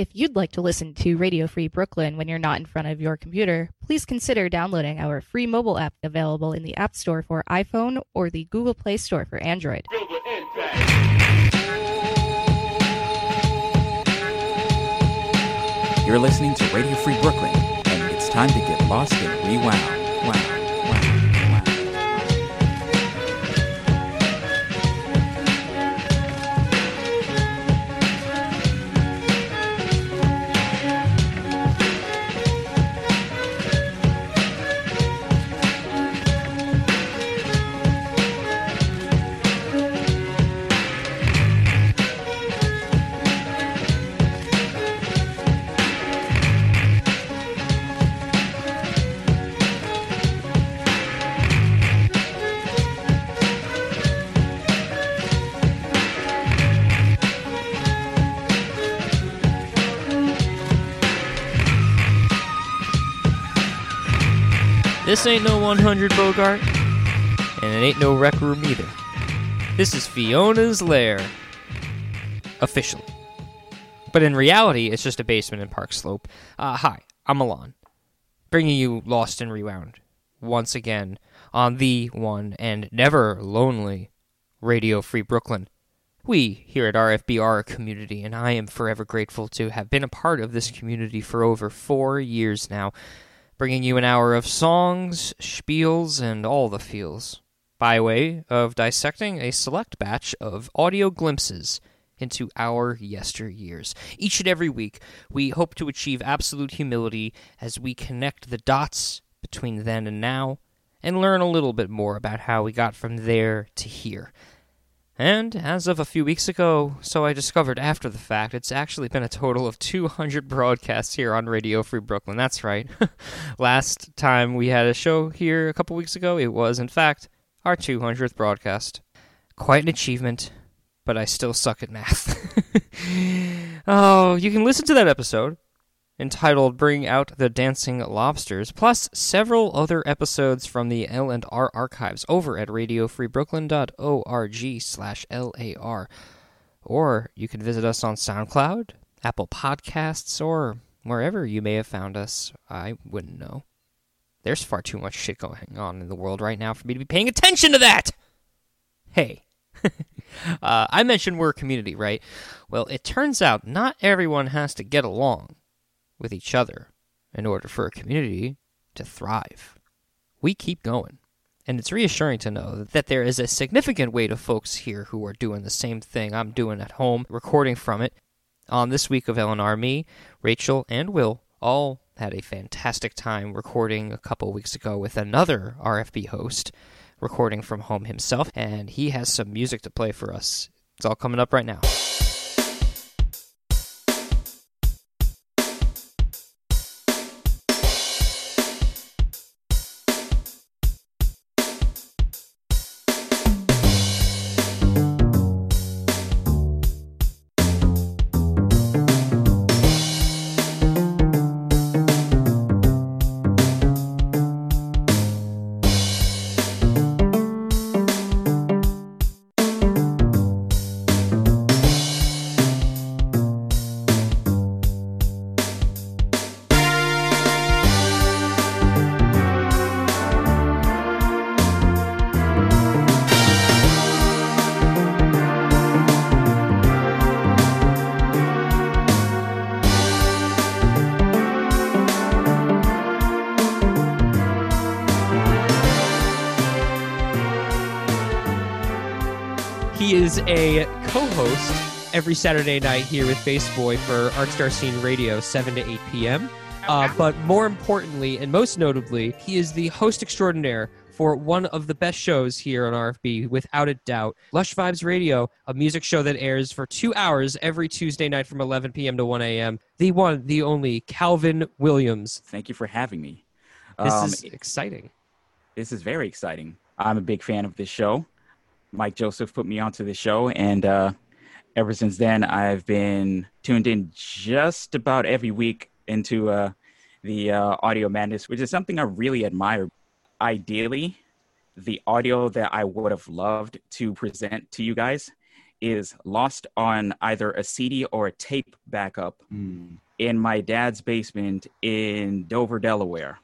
If you'd like to listen to Radio Free Brooklyn when you're not in front of your computer, please consider downloading our free mobile app available in the App Store for iPhone or the Google Play Store for Android. You're listening to Radio Free Brooklyn, and it's time to get lost and rewound. Wow. This ain't no 100 Bogart, and it ain't no Rec Room either. This is Fiona's Lair. Officially. But in reality, it's just a basement in Park Slope. Uh, hi, I'm Milan, bringing you Lost and Rewound once again on the one and never lonely Radio Free Brooklyn. We here at RFB are a community, and I am forever grateful to have been a part of this community for over four years now bringing you an hour of songs, spiels, and all the feels, by way of dissecting a select batch of audio glimpses into our yesteryears. Each and every week, we hope to achieve absolute humility as we connect the dots between then and now and learn a little bit more about how we got from there to here. And as of a few weeks ago, so I discovered after the fact, it's actually been a total of 200 broadcasts here on Radio Free Brooklyn. That's right. Last time we had a show here a couple weeks ago, it was, in fact, our 200th broadcast. Quite an achievement, but I still suck at math. oh, you can listen to that episode entitled Bring Out the Dancing Lobsters, plus several other episodes from the L&R archives over at radiofreebrooklyn.org slash L-A-R. Or you can visit us on SoundCloud, Apple Podcasts, or wherever you may have found us. I wouldn't know. There's far too much shit going on in the world right now for me to be paying attention to that! Hey. uh, I mentioned we're a community, right? Well, it turns out not everyone has to get along with each other in order for a community to thrive. We keep going. And it's reassuring to know that there is a significant weight of folks here who are doing the same thing I'm doing at home, recording from it. On this week of LNR, me, Rachel, and Will all had a fantastic time recording a couple weeks ago with another RFB host, recording from home himself, and he has some music to play for us. It's all coming up right now. Every Saturday night here with Baseboy for Artstar Scene Radio, 7 to 8 p.m. Uh, but more importantly, and most notably, he is the host extraordinaire for one of the best shows here on RFB, without a doubt. Lush Vibes Radio, a music show that airs for two hours every Tuesday night from 11 p.m. to 1 a.m. The one, the only, Calvin Williams. Thank you for having me. This Um, is exciting. This is very exciting. I'm a big fan of this show. Mike Joseph put me onto the show, and uh, ever since then, I've been tuned in just about every week into uh, the uh, audio madness, which is something I really admire. Ideally, the audio that I would have loved to present to you guys is lost on either a CD or a tape backup in my dad's basement in Dover, Delaware.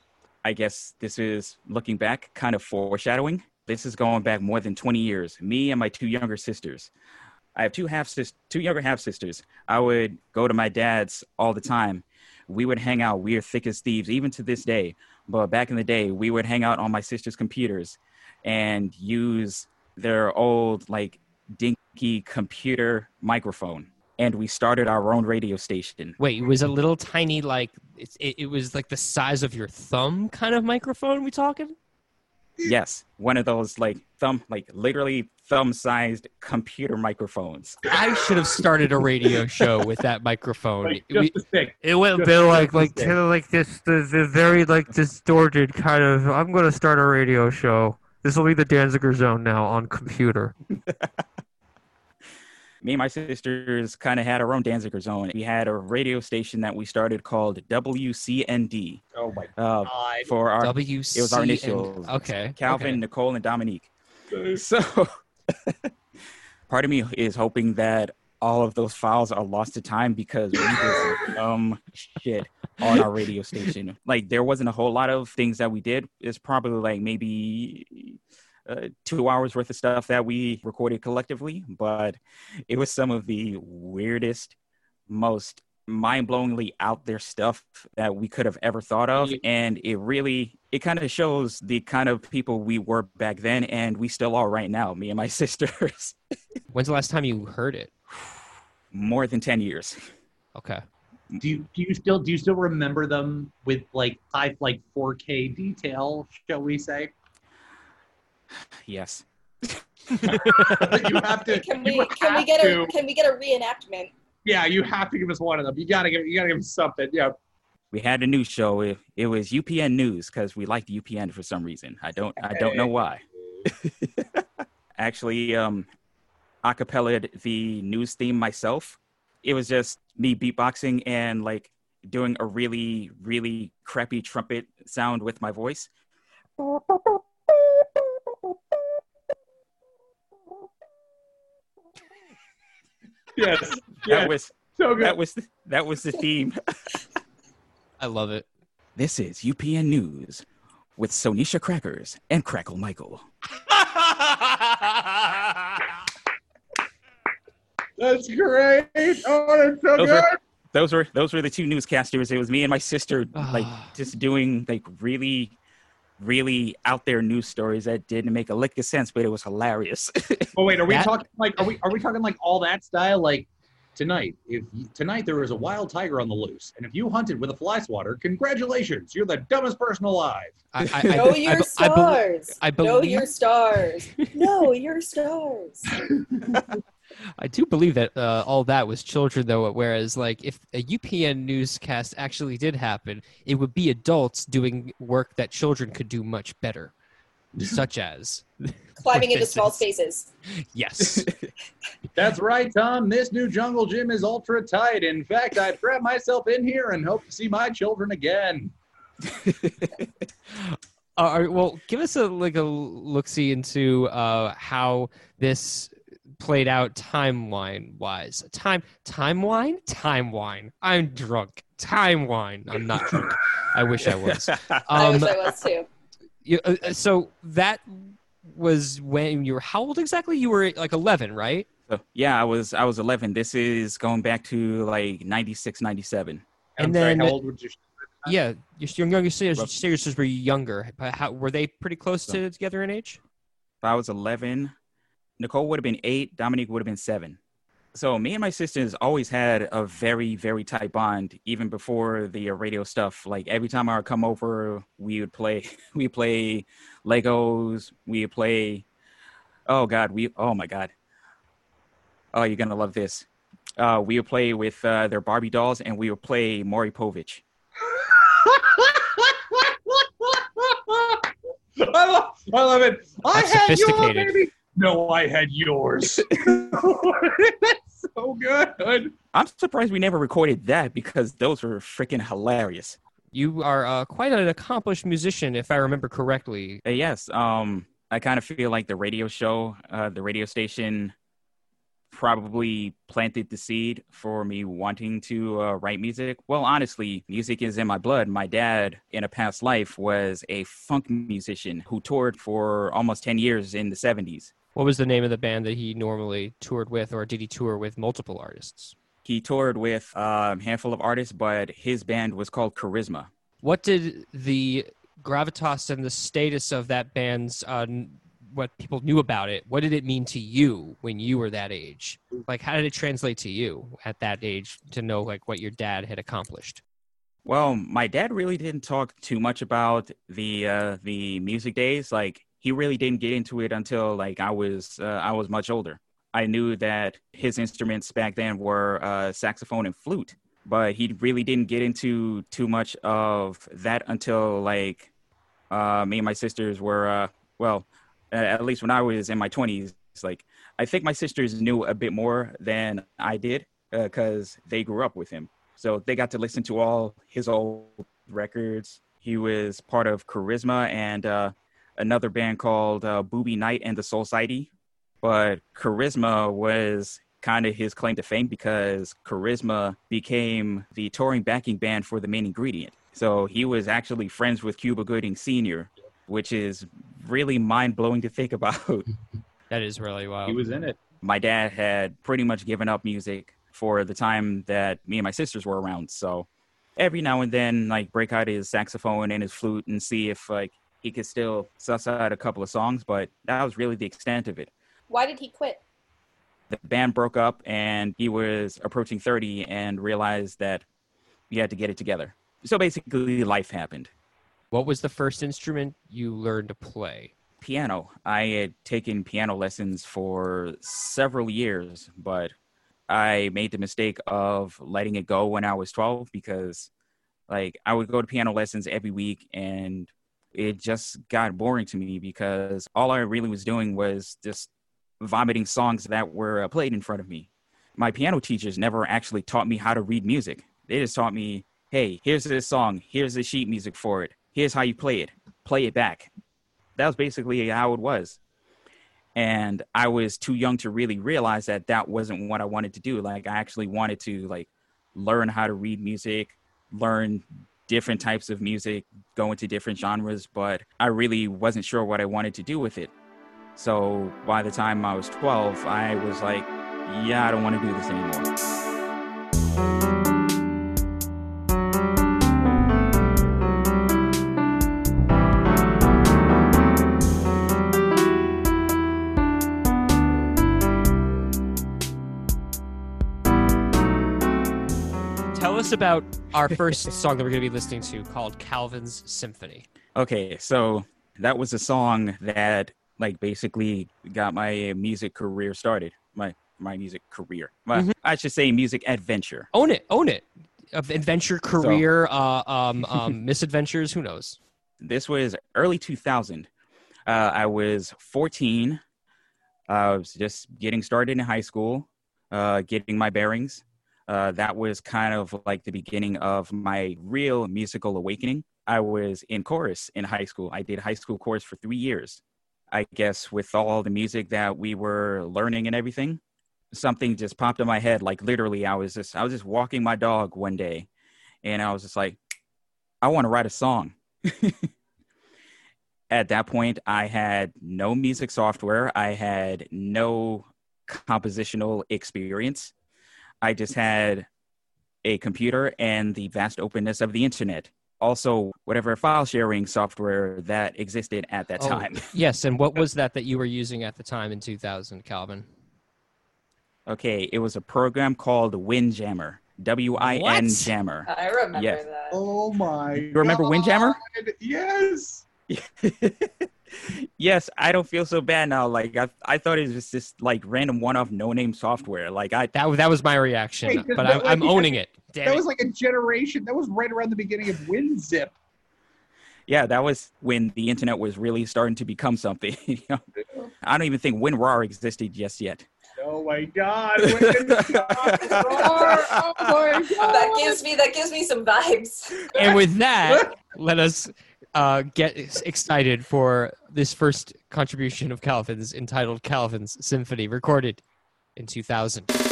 I guess this is looking back, kind of foreshadowing. This is going back more than 20 years. Me and my two younger sisters. I have two half two younger half sisters. I would go to my dad's all the time. We would hang out. We are thick as thieves, even to this day. But back in the day, we would hang out on my sister's computers and use their old like dinky computer microphone. And we started our own radio station. Wait, it was a little tiny, like it, it was like the size of your thumb kind of microphone. We talking? Yes, one of those like thumb, like literally thumb-sized computer microphones. I should have started a radio show with that microphone. Like, We- just a stick. It went Just- bit just like like stick. kind of like this the, the very like distorted kind of I'm gonna start a radio show. This will be the Danziger zone now on computer. Me and my sisters kind of had our own Danziger zone. We had a radio station that we started called WCND Oh my uh, for our WC it was our and- initials. Okay. Calvin, okay. Nicole, and Dominique. So part of me is hoping that all of those files are lost to time because we did some dumb shit on our radio station. Like there wasn't a whole lot of things that we did. It's probably like maybe uh, two hours worth of stuff that we recorded collectively, but it was some of the weirdest, most mind-blowingly out there stuff that we could have ever thought of and it really it kind of shows the kind of people we were back then and we still are right now me and my sisters When's the last time you heard it? more than 10 years Okay. Do you do you still do you still remember them with like high like 4K detail, shall we say? Yes you have to. Can we can we get to- a can we get a reenactment? Yeah, you have to give us one of them. You gotta give you gotta give us something. Yeah. we had a news show it, it was upn news because we liked upn for some reason i don't i don't know why actually um acapellaed the news theme myself it was just me beatboxing and like doing a really really crappy trumpet sound with my voice Yes. that yes. was so good. that was that was the theme I love it. this is upn news with sonisha crackers and crackle michael That's great. Oh, that's so Those good. were- those were those were the two newscasters. It was me and my sister, like just doing like really, really out there news stories that didn't make a lick of sense, but it was hilarious. Oh wait, are we That- talking like are we are we talking like all that style? Like tonight, if you, tonight there is a wild tiger on the loose, and if you hunted with a fly swatter, congratulations, you're the dumbest person alive. I, I, I, know I- your I, bel- stars. I know believe- your stars. know your stars. I do believe that uh, all that was children, though. Whereas, like, if a UPN newscast actually did happen, it would be adults doing work that children could do much better, such as Climbing into small spaces. yes. That's right, Tom. This new jungle gym is ultra tight. In fact, I've trapped myself in here and hope to see my children again. All right, well, give us a like a look see into uh, how this played out timeline wise. Time timeline timeline. I'm drunk. Timeline. I'm not drunk. I wish I was. I Um, wish I was too. you, uh, uh, so that was when you were how old exactly? You were like 11, right? so, yeah, I was I was 11. This is going back to like 96, 97. And I'm sorry, then- how old would you? Yeah, your, your younger sisters, Rough. sisters were younger. But how were they pretty close to together in age? If I was 11, Nicole would have been eight, Dominique would have been seven. So me and my sisters always had a very, very tight bond, even before the radio stuff. Like every time I would come over, we would play, we play Legos, we would play, oh God, we, oh my God. Oh, you're gonna love this. Uh, we would play with uh, their Barbie dolls, and we would play Maury Povich. I love, I love it. I That's had yours, sophisticated. baby. No, I had yours. That's so good. I'm surprised we never recorded that because those were freaking hilarious. You are uh, quite an accomplished musician, if I remember correctly. Uh, yes, um, I kind of feel like the radio show, uh, the radio station, probably planted the seed for me wanting to uh, write music. Well, honestly, music is in my blood. My dad, in a past life, was a funk musician who toured for almost 10 years in the 70s. What was the name of the band that he normally toured with, or did he tour with multiple artists? He toured with a handful of artists, but his band was called Charisma. What did the gravitas and the status of that band's uh, what people knew about it? What did it mean to you when you were that age? Like, how did it translate to you at that age to know like what your dad had accomplished? Well, my dad really didn't talk too much about the uh, the music days. Like he really didn't get into it until like I was uh, I was much older. I knew that his instruments back then were uh, saxophone and flute, but he really didn't get into too much of that until like uh, me and my sisters were uh, well, uh, at least when I was in my twenties. Like I think my sisters knew a bit more than I did because they grew up with him. So they got to listen to all his old records. He was part of Charisma and uh, another band called uh, Booby Knight and the Soul Society. But Charisma was kind of his claim to fame because Charisma became the touring backing band for the main ingredient. So he was actually friends with Cuba Gooding Sr., which is really mind blowing to think about. That is really wild. He was in it. my dad had pretty much given up music for the time that me and my sisters were around. So every now and then, like break out his saxophone and his flute and see if like he could still suss out a couple of songs. But that was really the extent of it. Why did he quit? The band broke up and he was approaching 30 and realized that he had to get it together. So basically, life happened. What was the first instrument you learned to play? piano. I had taken piano lessons for several years, but I made the mistake of letting it go when I was 12 because like I would go to piano lessons every week and it just got boring to me because all I really was doing was just vomiting songs that were uh, played in front of me. My piano teachers never actually taught me how to read music. They just taught me, "Hey, here's this song. Here's the sheet music for it. Here's how you play it. Play it back." that was basically how it was and i was too young to really realize that that wasn't what i wanted to do like i actually wanted to like learn how to read music learn different types of music go into different genres but i really wasn't sure what i wanted to do with it. So by the time i was 12 i was like yeah i don't want to do this anymore us about our first song that we're going to be listening to called Calvin's Symphony. Okay, so that was a song that like basically got my music career started. My my music career. My, Mhm. I should say music adventure. Own it, own it. Adventure, career, uh, um, um, misadventures, who knows? This was early 2000. Uh, I was 14. I was just getting started in high school, uh, getting my bearings. Uh, that was kind of like the beginning of my real musical awakening. I was in chorus in high school. I did high school chorus for three years. I guess with all the music that we were learning and everything, something just popped in my head. Like literally, I was just I was just walking my dog one day, and I was just like, I want to write a song. At that point, I had no music software. I had no compositional experience. I just had a computer and the vast openness of the internet. Also, whatever file sharing software that existed at that Oh. time. Yes, and what was that that you were using at the time in 2000, Calvin? Okay, it was a program called Windjammer. W I N What? Jammer. I remember Yes. that. Oh my! You remember Windjammer? Yes. yes, I don't feel so bad now. Like I, I thought it was just like random one-off no-name software. Like I, That that was my reaction, Wait, but I'm, I'm that- owning it. Damn That it. was like a generation. That was right around the beginning of WinZip. yeah, that was when the internet was really starting to become something. you know? I don't even think WinRAR existed just yet. Oh my God! When did it stop? oh my God! That gives me that gives me some vibes. and with that, let us uh, get excited for this first contribution of Calvin's entitled Calvin's Symphony, recorded in 2000.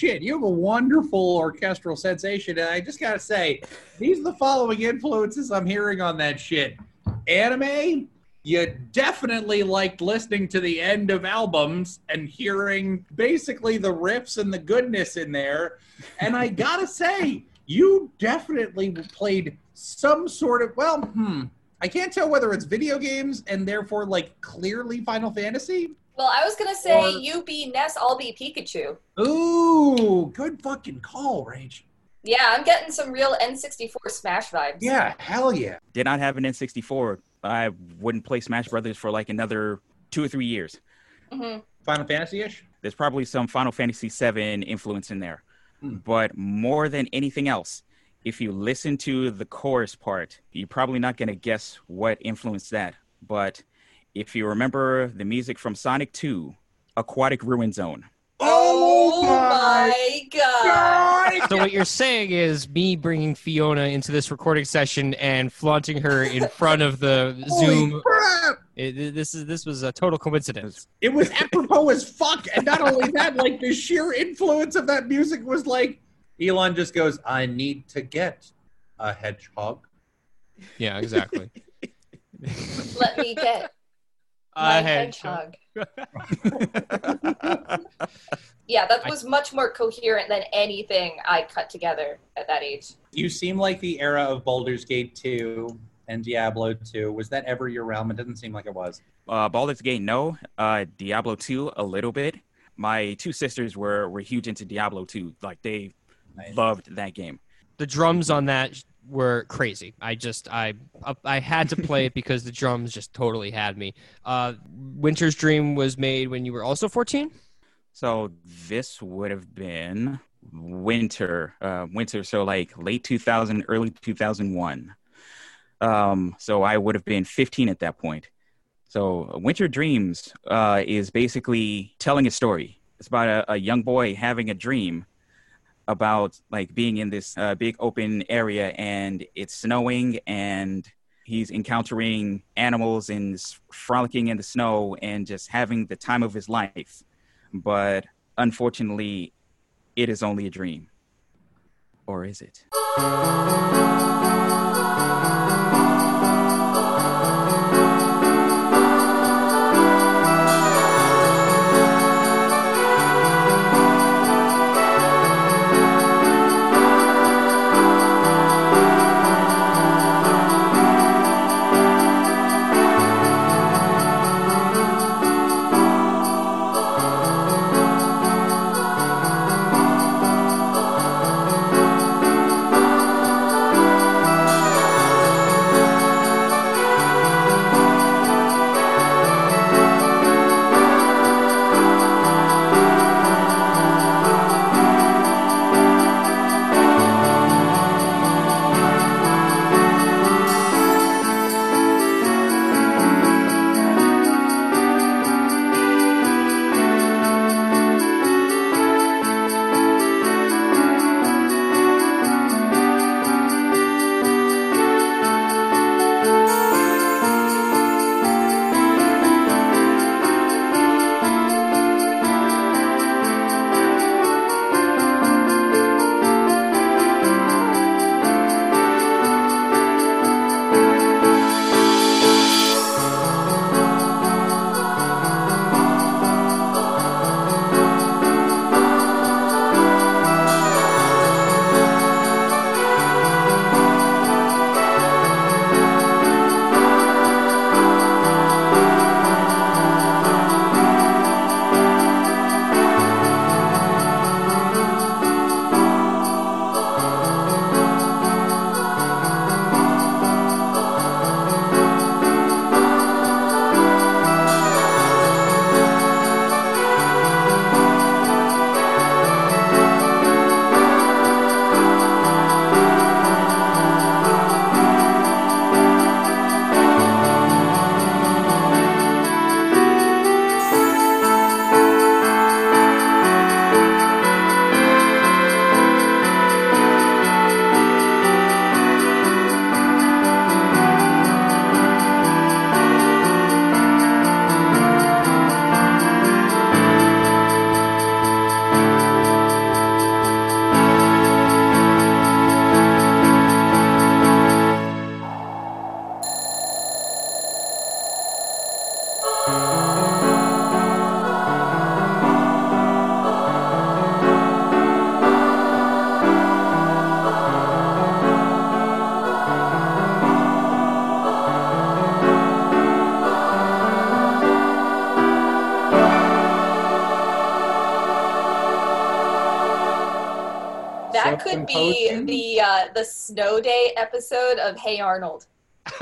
Shit, you have a wonderful orchestral sensation. And I just gotta say, these are the following influences I'm hearing on that shit. Anime, you definitely liked listening to the end of albums and hearing basically the riffs and the goodness in there. And I gotta say, you definitely played some sort of well, hmm. I can't tell whether it's video games and therefore like clearly Final Fantasy. Well, I was gonna say you be Ness, I'll be Pikachu. Ooh, good fucking call, Rach. Yeah, I'm getting some real N64 Smash vibes. Yeah, hell yeah. Did not have an N64. I wouldn't play Smash Brothers for like another two or three years. hmm Final Fantasy ish? There's probably some Final Fantasy VII influence in there. Hmm. But more than anything else, if you listen to the chorus part, you're probably not going to guess what influenced that. But if you remember the music from Sonic 2, Aquatic Ruin Zone. Oh, oh my god. So what you're saying is me bringing Fiona into this recording session and flaunting her in front of the Zoom. It, this is this was a total coincidence. It was apropos as fuck. And not only that, like the sheer influence of that music was like Elon just goes, I need to get a hedgehog. Yeah, exactly. Let me get my A hedgehog. hedgehog. Yeah, that was much more coherent than anything I cut together at that age. You seem like the era of Baldur's Gate 2 and Diablo 2. Was that ever your realm? It doesn't seem like it was. Uh, Baldur's Gate, no. Uh, Diablo 2, a little bit. My two sisters were, were huge into Diablo 2. Like, they Nice. loved that game. The drums on that were crazy. I just I I had to play it because the drums just totally had me. Uh, Winter's Dream was made when you were also 14. So this would have been winter, uh, winter. So like late 2000, early 2001. Um, so I would have been 15 at that point. So Winter Dreams uh, is basically telling a story. It's about a, a young boy having a dream about like being in this uh, big open area and it's snowing and he's encountering animals and frolicking in the snow and just having the time of his life but unfortunately, it is only a dream. Or is it? Snow day episode of Hey Arnold.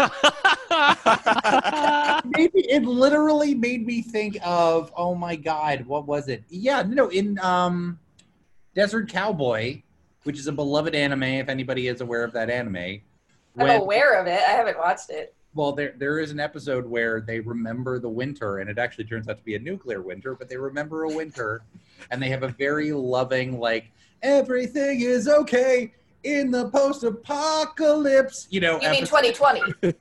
Maybe it literally made me think of oh my god, what was it? Yeah, no, in um, Desert Cowboy, which is a beloved anime. If anybody is aware of that anime, I'm aware of it. I haven't watched it. well, there there is an episode where they remember the winter, and it actually turns out to be a nuclear winter, but they remember a winter, and they have a very loving like everything is okay in the post-apocalypse. You know, You mean 2020?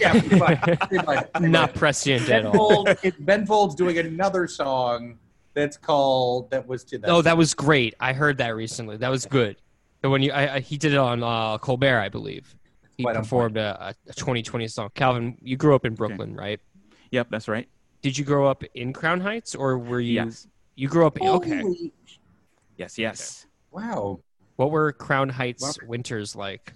Yeah, pretty much, pretty much, pretty Not much. prescient Ben at all. Fold, it, ben Fold's doing another song that's called that was to that. Oh, that was great. I heard that recently. That was good. The one you, I, I, he did it on uh, Colbert, I believe. He Quite performed a, a 2020 song. Calvin, you grew up in Brooklyn, right? Yep, that's right. Did you grow up in Crown Heights, or were you? Yes, You grew up. Okay. Holy- yes, yes. Wow. What were Crown Heights Well- winters like?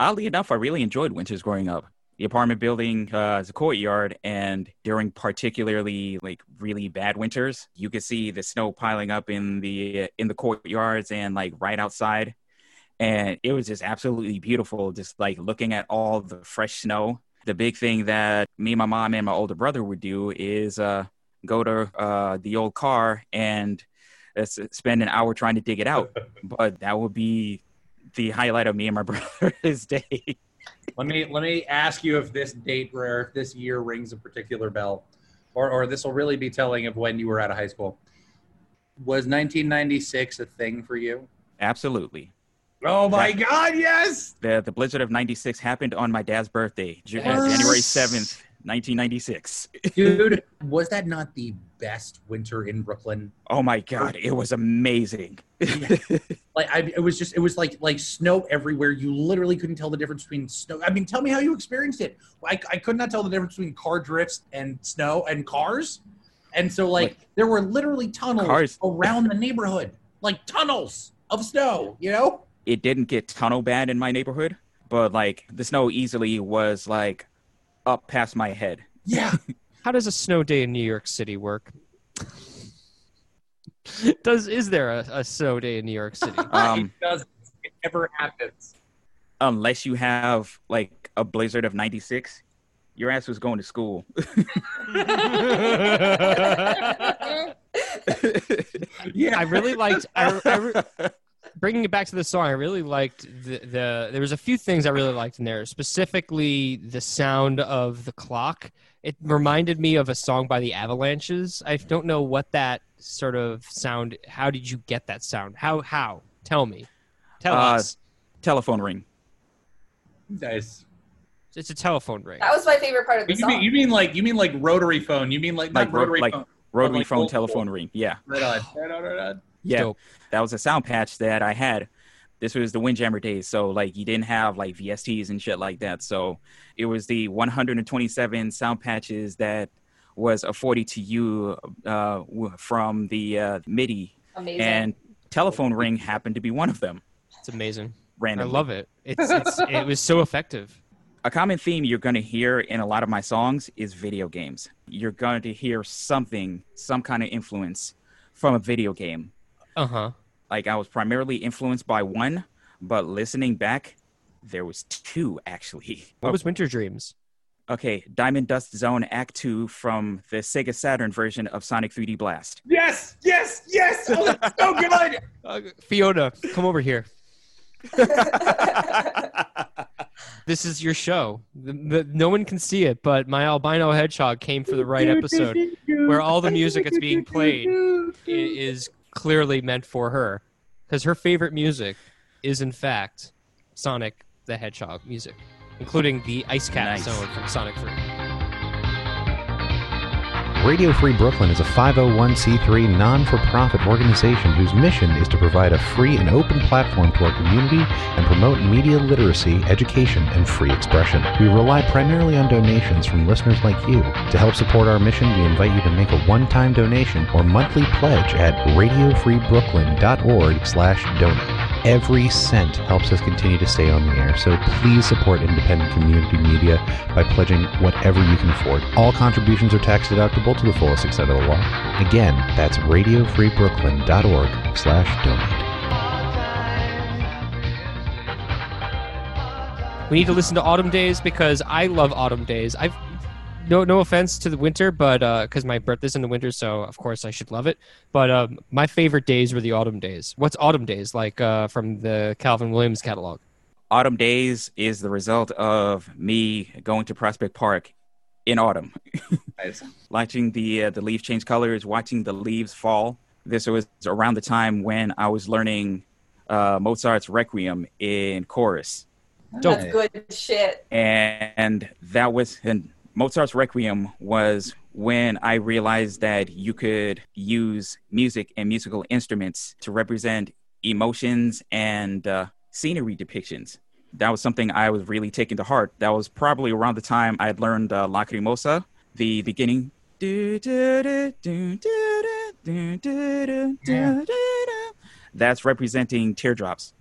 Oddly enough, I really enjoyed winters growing up. The apartment building uh, is a courtyard, and during particularly like really bad winters, you could see the snow piling up in the in the courtyards and like right outside, and it was just absolutely beautiful. Just like looking at all the fresh snow. The big thing that me, my mom, and my older brother would do is uh, go to uh, the old car and spend an hour trying to dig it out. but that would be the highlight of me and my brother's day. Let me let me ask you if this date or if this year rings a particular bell, or or this will really be telling of when you were out of high school. Was 1996 a thing for you? Absolutely. Oh my God! Yes. The the blizzard of 96 happened on my dad's birthday, uh, Yes. January 7th, 1996. Dude, was that not the best winter in Brooklyn? Oh my god, it was amazing. Like I, it was just, it was like like snow everywhere. You literally couldn't tell the difference between snow. I mean, tell me how you experienced it. I, I could not tell the difference between car drifts and snow and cars. And so, like, Like, there were literally tunnels cars- around the neighborhood, like tunnels of snow. You know? it didn't get tunnel bad in my neighborhood, but like the snow easily was like up past my head. Yeah. How does a snow day in New York City work? Does is there a, a snow day in New York City? Um, it does. It never happens. unless you have like a blizzard of 96, your ass was going to school. Yeah. I really liked. I, I re- bringing it back to the song, I really liked the, the. There was a few things I really liked in there, specifically the sound of the clock. It reminded me of a song by the Avalanches. I don't know what that sort of sound. How did you get that sound? How? How? Tell me. Tell Uh, us. Telephone ring. Nice. It's a telephone ring. That was my favorite part of the You mean, song. you mean like you mean like rotary phone? You mean like not Like ro- rotary like- phone? Rotary like phone old telephone ring. Yeah. Right on. Right on. Right on. Yeah. Dope. that was a sound patch that I had. This was the Windjammer days, so like you didn't have like VSTs and shit like that. So it was the 127 sound patches that was afforded to you uh, from the uh, MIDI, Amazing. and telephone ring happened to be one of them. It's amazing. I love it. It's, it's it was so effective. a common theme you're going to hear in a lot of my songs is video games. You're going to hear something, some kind of influence from a video game. Uh huh. like I was primarily influenced by one, but listening back, there was two actually. What was Winter Dreams? Okay, Diamond Dust Zone Act Two from the Sega Saturn version of Sonic 3D Blast. Yes. Yes. Yes. Oh, that's so good. Uh, Fiona, come over here. This is your show. The, the, no one can see it, but my albino hedgehog came for the right episode, where all the music that's being played is clearly meant for her, because her favorite music is in fact Sonic the Hedgehog music, including the IceCap Nice. Zone from Sonic 3. Radio Free Brooklyn is a 501c3 non for profit organization whose mission is to provide a free and open platform to our community and promote media literacy, education, and free expression. We rely primarily on donations from listeners like you. To help support our mission, we invite you to make a one time donation or monthly pledge at radiofreebrooklyn.org slash donate. Every cent helps us continue to stay on the air, so please support independent community media by pledging whatever you can afford. All contributions are tax deductible to the fullest extent of the law. Again, that's radiofreebrooklyn.org slash donate. We need to listen to Autumn Days because I love Autumn Days. I've no no offense to the winter, but because my birthday's in the winter, so of course I should love it. But um, my favorite days were the Autumn Days. What's Autumn Days like uh, from the Calvin Williams catalog? Autumn Days is the result of me going to Prospect Park in autumn, Nice. watching the uh, the leaves change colors, watching the leaves fall. This was around the time when I was learning uh, Mozart's Requiem in chorus, Dope. That's good shit. and that was and Mozart's Requiem was when I realized that you could use music and musical instruments to represent emotions and uh, scenery depictions. That was something I was really taking to heart. That was probably around the time I had learned uh, Lacrimosa, the beginning. Yeah. That's representing teardrops.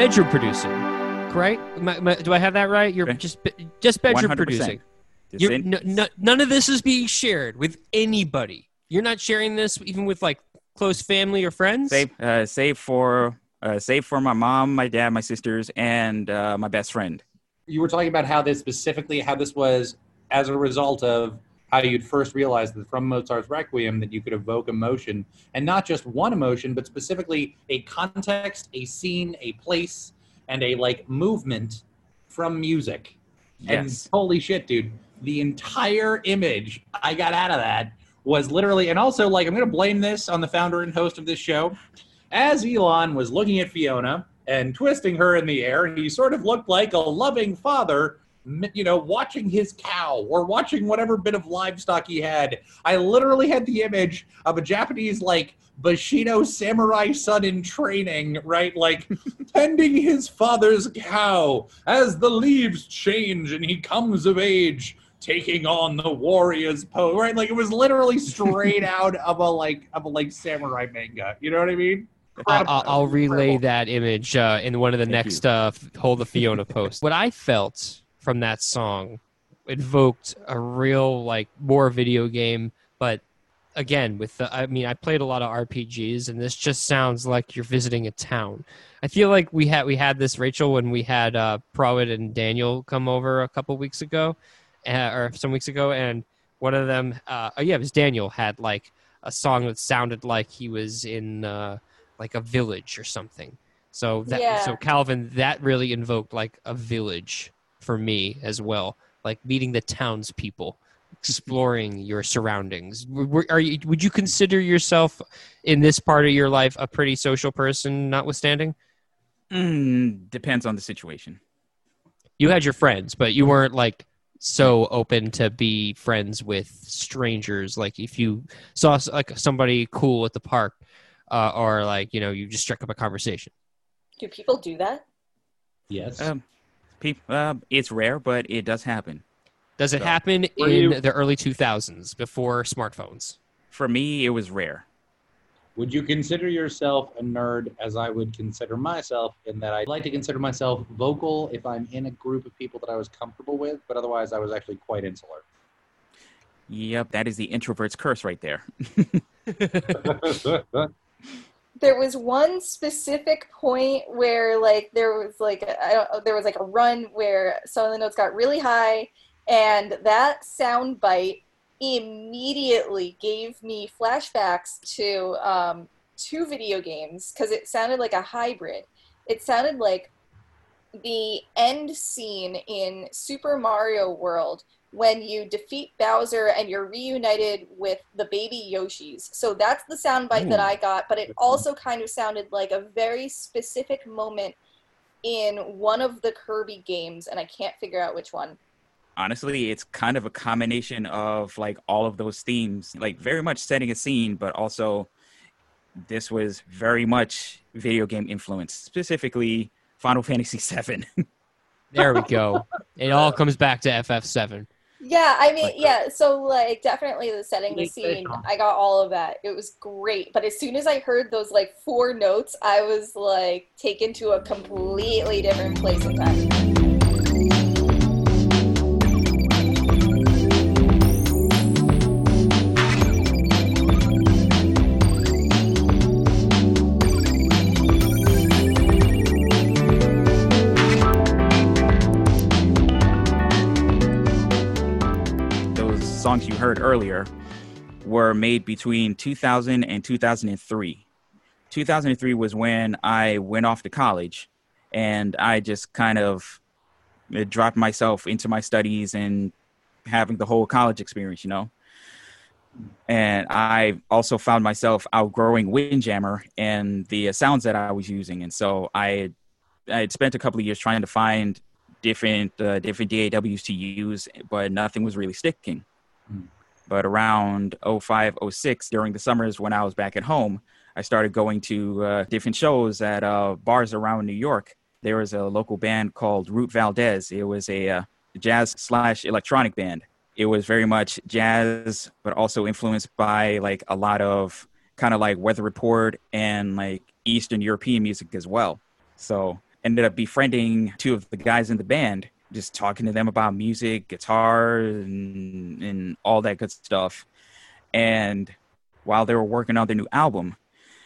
Bedroom producing, right? Am I- am I- do I have that right? You're Okay. just just bedroom 100%. producing. You're, n- n- none of this is being shared with anybody. You're not sharing this even with like close family or friends. save uh, save for uh, save for my mom, my dad, my sisters, and uh, my best friend. You were talking about how this specifically, how this was as a result of how you'd first realize that from Mozart's Requiem that you could evoke emotion, and not just one emotion, but specifically a context, a scene, a place, and a like movement from music. And Yes. holy shit, dude, the entire image I got out of that was literally, and also like I'm gonna blame this on the founder and host of this show. As Elon was looking at Fiona and twisting her in the air, he sort of looked like a loving father, you know, watching his cow or watching whatever bit of livestock he had. I literally had the image of a Japanese like Bushido samurai son in training, right? Like tending his father's cow as the leaves change and he comes of age, taking on the warrior's pose, right? Like it was literally straight out of a like of a like samurai manga. You know what I mean? I'll, I'll, I'll relay that image uh, in one of the Thank next uh, Hold the Fiona posts. What I felt from that song evoked a real like more video game, but again with the I mean I played a lot of RPGs and this just sounds like you're visiting a town. I feel like we had we had this Rachel when we had uh, and Daniel come over a couple weeks ago, uh, or some weeks ago, and one of them, uh, oh yeah, it was Daniel had like a song that sounded like he was in. Uh, like a village or something. So that Yeah. so Calvin that really invoked like a village for me as well, like meeting the townspeople, exploring your surroundings. W- w- Are you, would you consider yourself in this part of your life a pretty social person, notwithstanding? Mm, depends on the situation. You had your friends, but you weren't like so open to be friends with strangers. Like if you saw like somebody cool at the park, uh, or like you know you just struck up a conversation. Do people do that? Yes. Um, peop uh, it's rare, but it does happen. Does it So, happen in you- the early 2000s before smartphones? For me, it was rare. Would you consider yourself a nerd as I would consider myself in that I'd like to consider myself vocal if I'm in a group of people that I was comfortable with, but otherwise I was actually quite insular. Yep, that is the introvert's curse right there. there was one specific point where like there was like don't, there was like a run where some of the notes got really high and that sound bite immediately gave me flashbacks to um, two video games because it sounded like a hybrid. It sounded like the end scene in super mario world when you defeat Bowser and you're reunited with the baby Yoshis. So that's the soundbite that I got, but it also kind of sounded like a very specific moment in one of the Kirby games, and I can't figure out which one. Honestly, it's kind of a combination of like all of those themes, like very much setting a scene, but also this was very much video game influence, specifically Final Fantasy VII. There we go. it all comes back to FF7. Yeah, I mean, Like- yeah, so like definitely the setting, the scene i got all of that. It was great. But as soon as I heard those like four notes, I was like taken to a completely different place and time. Heard earlier were made between 2000 and 2003. 2003 was when I went off to college and I just kind of uh, dropped myself into my studies and having the whole college experience, you know. And I also found myself outgrowing Windjammer and the uh, sounds that I was using. And so I I had spent a couple of years trying to find different uh, different DAWs to use, but nothing was really sticking. Hmm. But around 05, 06, during the summers when I was back at home, I started going to uh, different shows at uh, bars around New York. There was a local band called Root Valdez. It was a uh, jazz slash electronic band. It was very much jazz, but also influenced by like a lot of kind of like Weather Report and like Eastern European music as well. So ended up befriending two of the guys in the band just talking to them about music, guitar, and, and all that good stuff. And while they were working on their new album,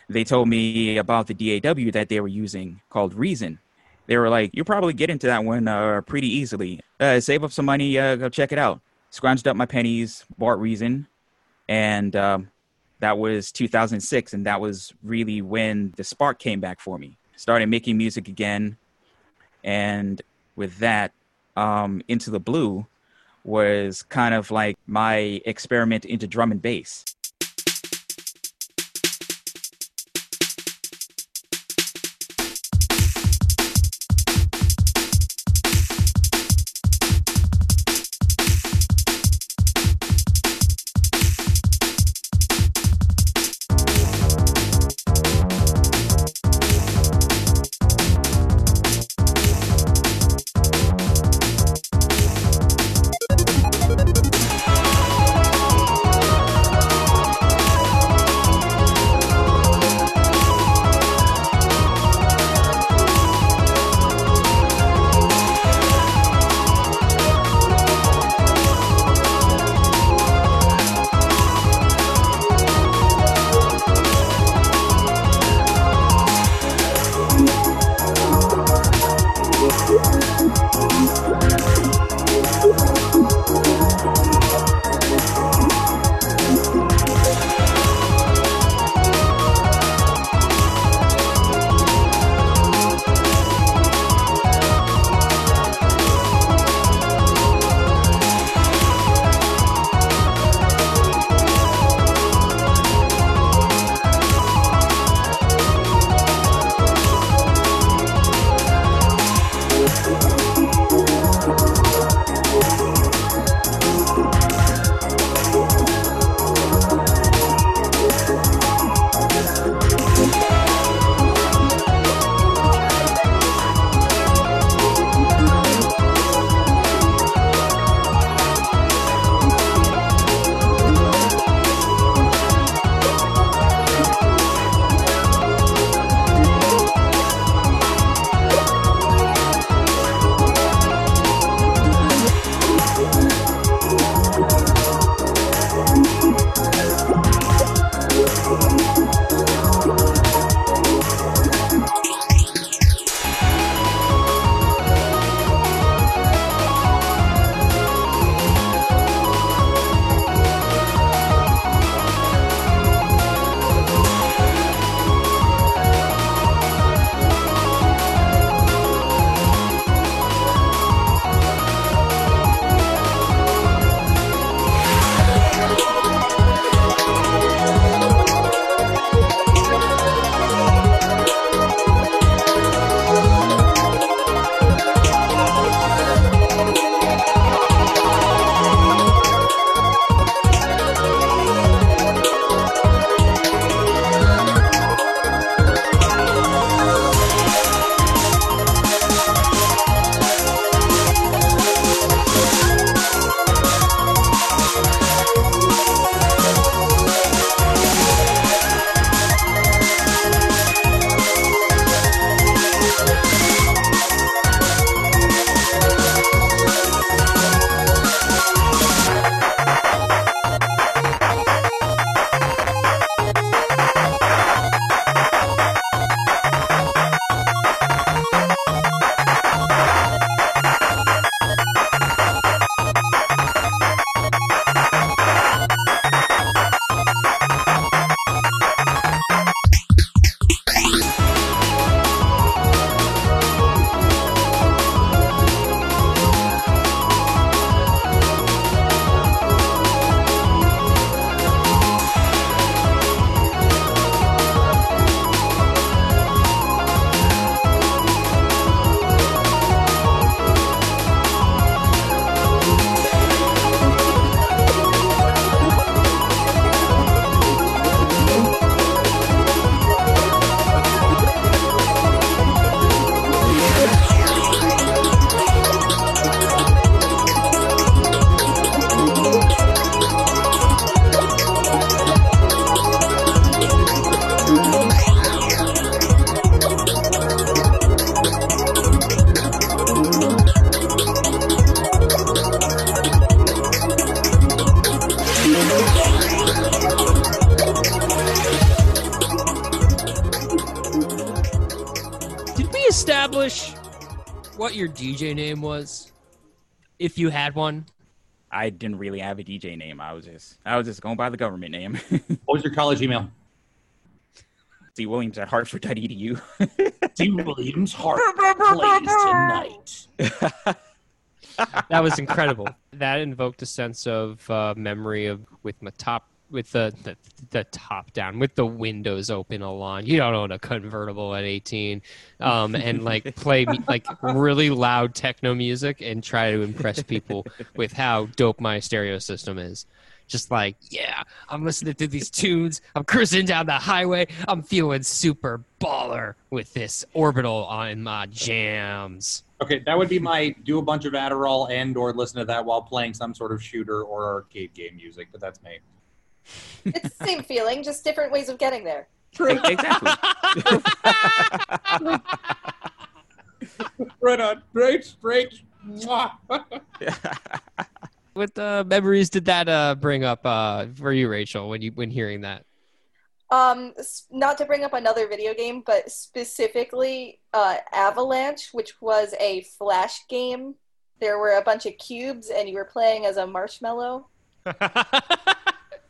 they told me about the DAW that they were using called Reason. They were like, "You'll probably get into that one uh, pretty easily. Uh, save up some money, uh, go check it out." Scrounged up my pennies, bought Reason, and um, that was 2006, and that was really when the spark came back for me. Started making music again, and with that, um, Into the Blue was kind of like my experiment into drum and bass. If you had one? I didn't really have a DJ name. I was just I was just going by the government name. What was your college email? C Williams at Hartford.edu. D. Williams Hart plays tonight. That was incredible. that invoked a sense of uh, memory of with my top with the, the the top down with the windows open a lot. You don't own a convertible at 18, um, and like play like really loud techno music and try to impress people with how dope my stereo system is. Just like, yeah, I'm listening to these tunes. I'm cruising down the highway. I'm feeling super baller with this orbital on my jams. Okay, that would be my do a bunch of Adderall and or listen to that while playing some sort of shooter or arcade game music, but that's me. It's the same feeling, just different ways of getting there. exactly. Right on. Great, great. Mwah. What uh, memories did that uh, bring up uh, for you, Rachel, when you when hearing that? Um, not to bring up another video game, but specifically uh, Avalanche, which was a flash game. There were a bunch of cubes, and you were playing as a marshmallow.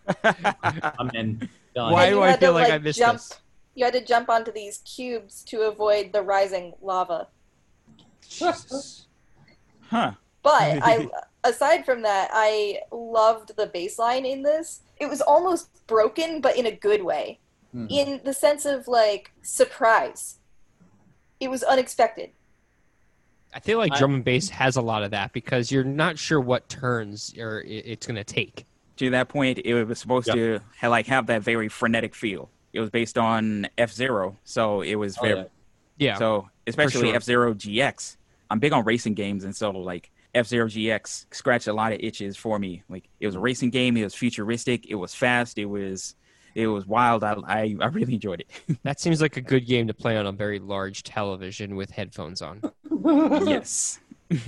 I'm in. Done. Why do I had to, feel like I missed jump, this? You had to jump onto these cubes to avoid the rising lava. huh. But I, aside from that, I loved the bassline in this. It was almost broken, but in a good way, Hmm. in the sense of like surprise. It was unexpected. I feel like I- drum and bass has a lot of that because you're not sure what turns or it's going to take. To that point, it was supposed Yep. to ha- like have that very frenetic feel. It was based on F Zero, so it was Oh, very yeah. Yeah. So especially sure. F Zero GX, I'm big on racing games, and so like F Zero GX scratched a lot of itches for me. Like it was a racing game, it was futuristic, it was fast, it was it was wild. I I, I really enjoyed it. that seems like a good game to play on a very large television with headphones on. yes.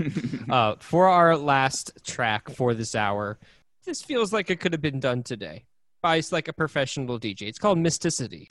uh, for our last track for this hour, this feels like it could have been done today by like a professional DJ. It's called Mysticity.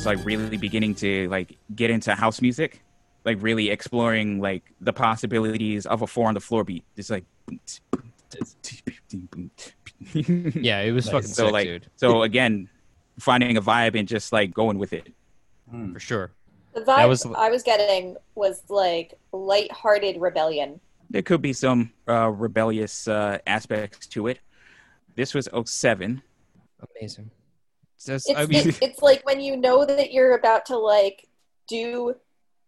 Was around the time I was like really beginning to like get into house music, like really exploring like the possibilities of a four on the floor beat. Just like Yeah, it was Like, fucking so sick, like dude. so again, finding a vibe and just like going with it. Hmm. For sure. The vibe was- I was getting was like light-hearted rebellion. There could be some uh, rebellious uh, aspects to it. This was 07. Amazing. That's, It's, I mean, it- it's like when you know that you're about to like do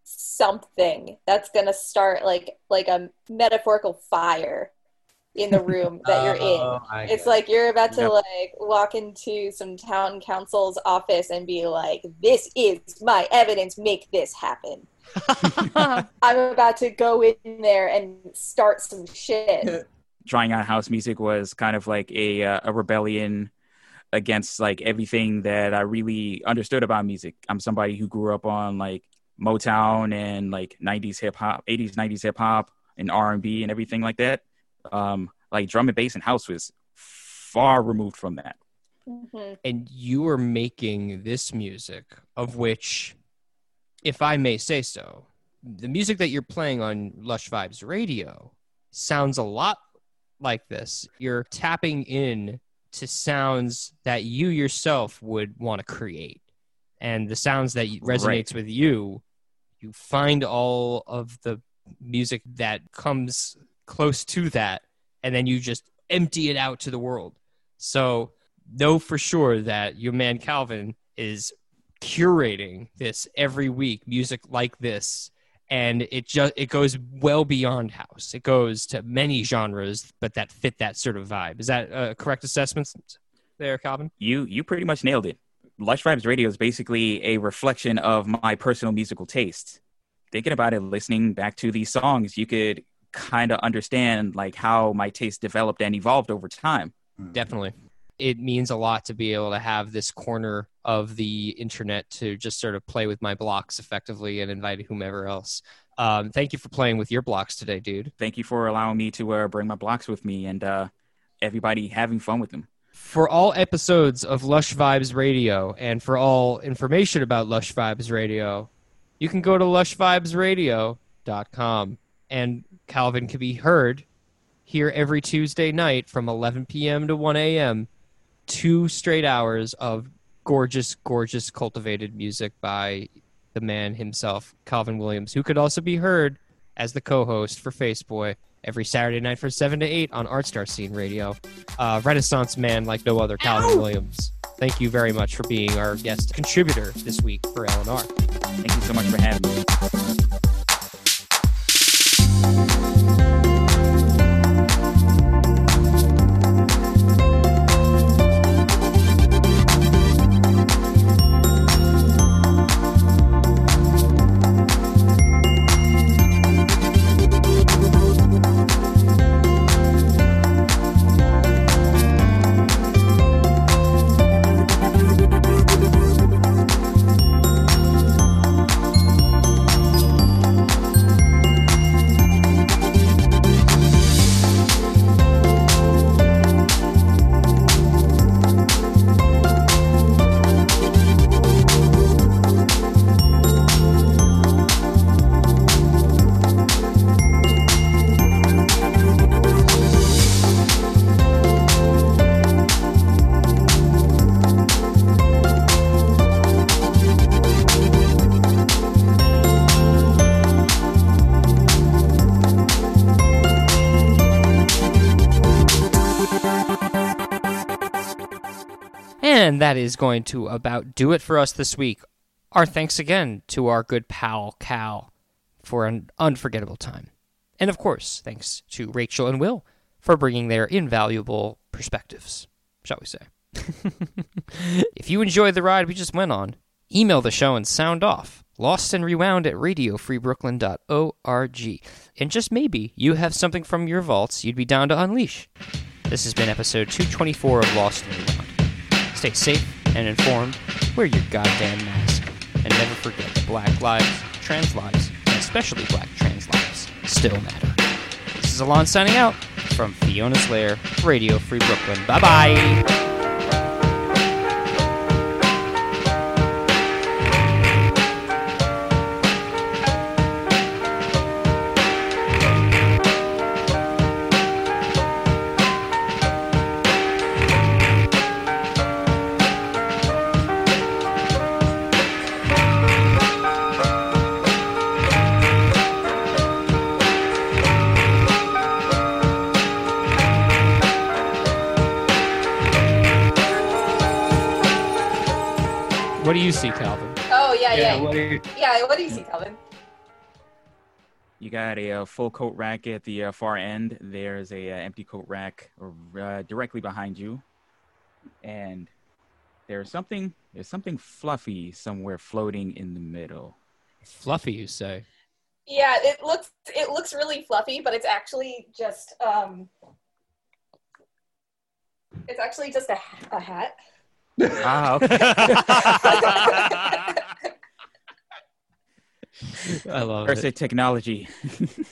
something that's gonna start like like a metaphorical fire in the room that you're in. Oh, I It's like you're about to Yep. like walk into some town council's office and be like, "This is my evidence. Make this happen." I'm about to go in there and start some shit. trying out house music was kind of like a uh, a rebellion against like everything that I really understood about music. I'm somebody who grew up on like Motown and like 90s hip hop, 80s 90s hip hop and R&B and everything like that. Um like drum and bass and house was far removed from that. Mhm. and you are making this music of which if i may say so the music that you're playing on lush vibes radio sounds a lot like this you're tapping in to sounds that you yourself would want to create. And the sounds that resonates with you you find all of the music that comes close to that and then you just empty it out to the world. So know for sure that your man Calvin is curating this every week, music like this, and it just it goes well beyond house. It goes to many genres, but that fit that sort of vibe. Is that a correct assessment there, Calvin? You you pretty much nailed it. Lush Vibes Radio is basically a reflection of my personal musical taste. Thinking about it, listening back to these songs, you could kind of understand like how my taste developed and evolved over time. Definitely. It means a lot to be able to have this corner of the internet to just sort of play with my blocks effectively and invite whomever else. Um, thank you for playing with your blocks today, dude. Thank you for allowing me to uh, bring my blocks with me and uh, everybody having fun with them. For all episodes of Lush Vibes Radio and for all information about Lush Vibes Radio, you can go to lushvibesradio.com. And Calvin can be heard here every Tuesday night from 11 p.m. to 1 a.m. Two straight hours of gorgeous, gorgeous cultivated music by the man himself, Calvin Williams, who could also be heard as the co-host for Faceboy every Saturday night from 7 to 8 on Art Star Scene Radio. Uh, Renaissance man like no other, Calvin Williams. Thank you very much for being our guest contributor this week for LNR. Thank you so much for having me. That is going to about do it for us this week. Our thanks again to our good pal Cal for an unforgettable time. And of course, thanks to Rachel and Will for bringing their invaluable perspectives, shall we say. if you enjoyed the ride we just went on, email the show and sound off. Lost and rewound at radiofreebrooklyn.org. And just maybe you have something from your vaults you'd be down to unleash. This has been episode 224 of Lost and Rewound. Stay safe and informed. Wear your goddamn mask. And never forget that black lives, trans lives, and especially black trans lives, still matter. This is Alon signing out from Fiona's Lair, Radio Free Brooklyn. Bye bye. What do you see, Calvin? Oh yeah, yeah, what do you- yeah. What do you see, Calvin? You got a, uh full coat rack at the uh, far end. There's a uh, empty coat rack uh, directly behind you, and there's something there's something fluffy somewhere floating in the middle. Fluffy, you say? Yeah, it looks it looks really fluffy, but it's actually just um, it's actually just a, a hat. Ah, okay. I love First it. technology.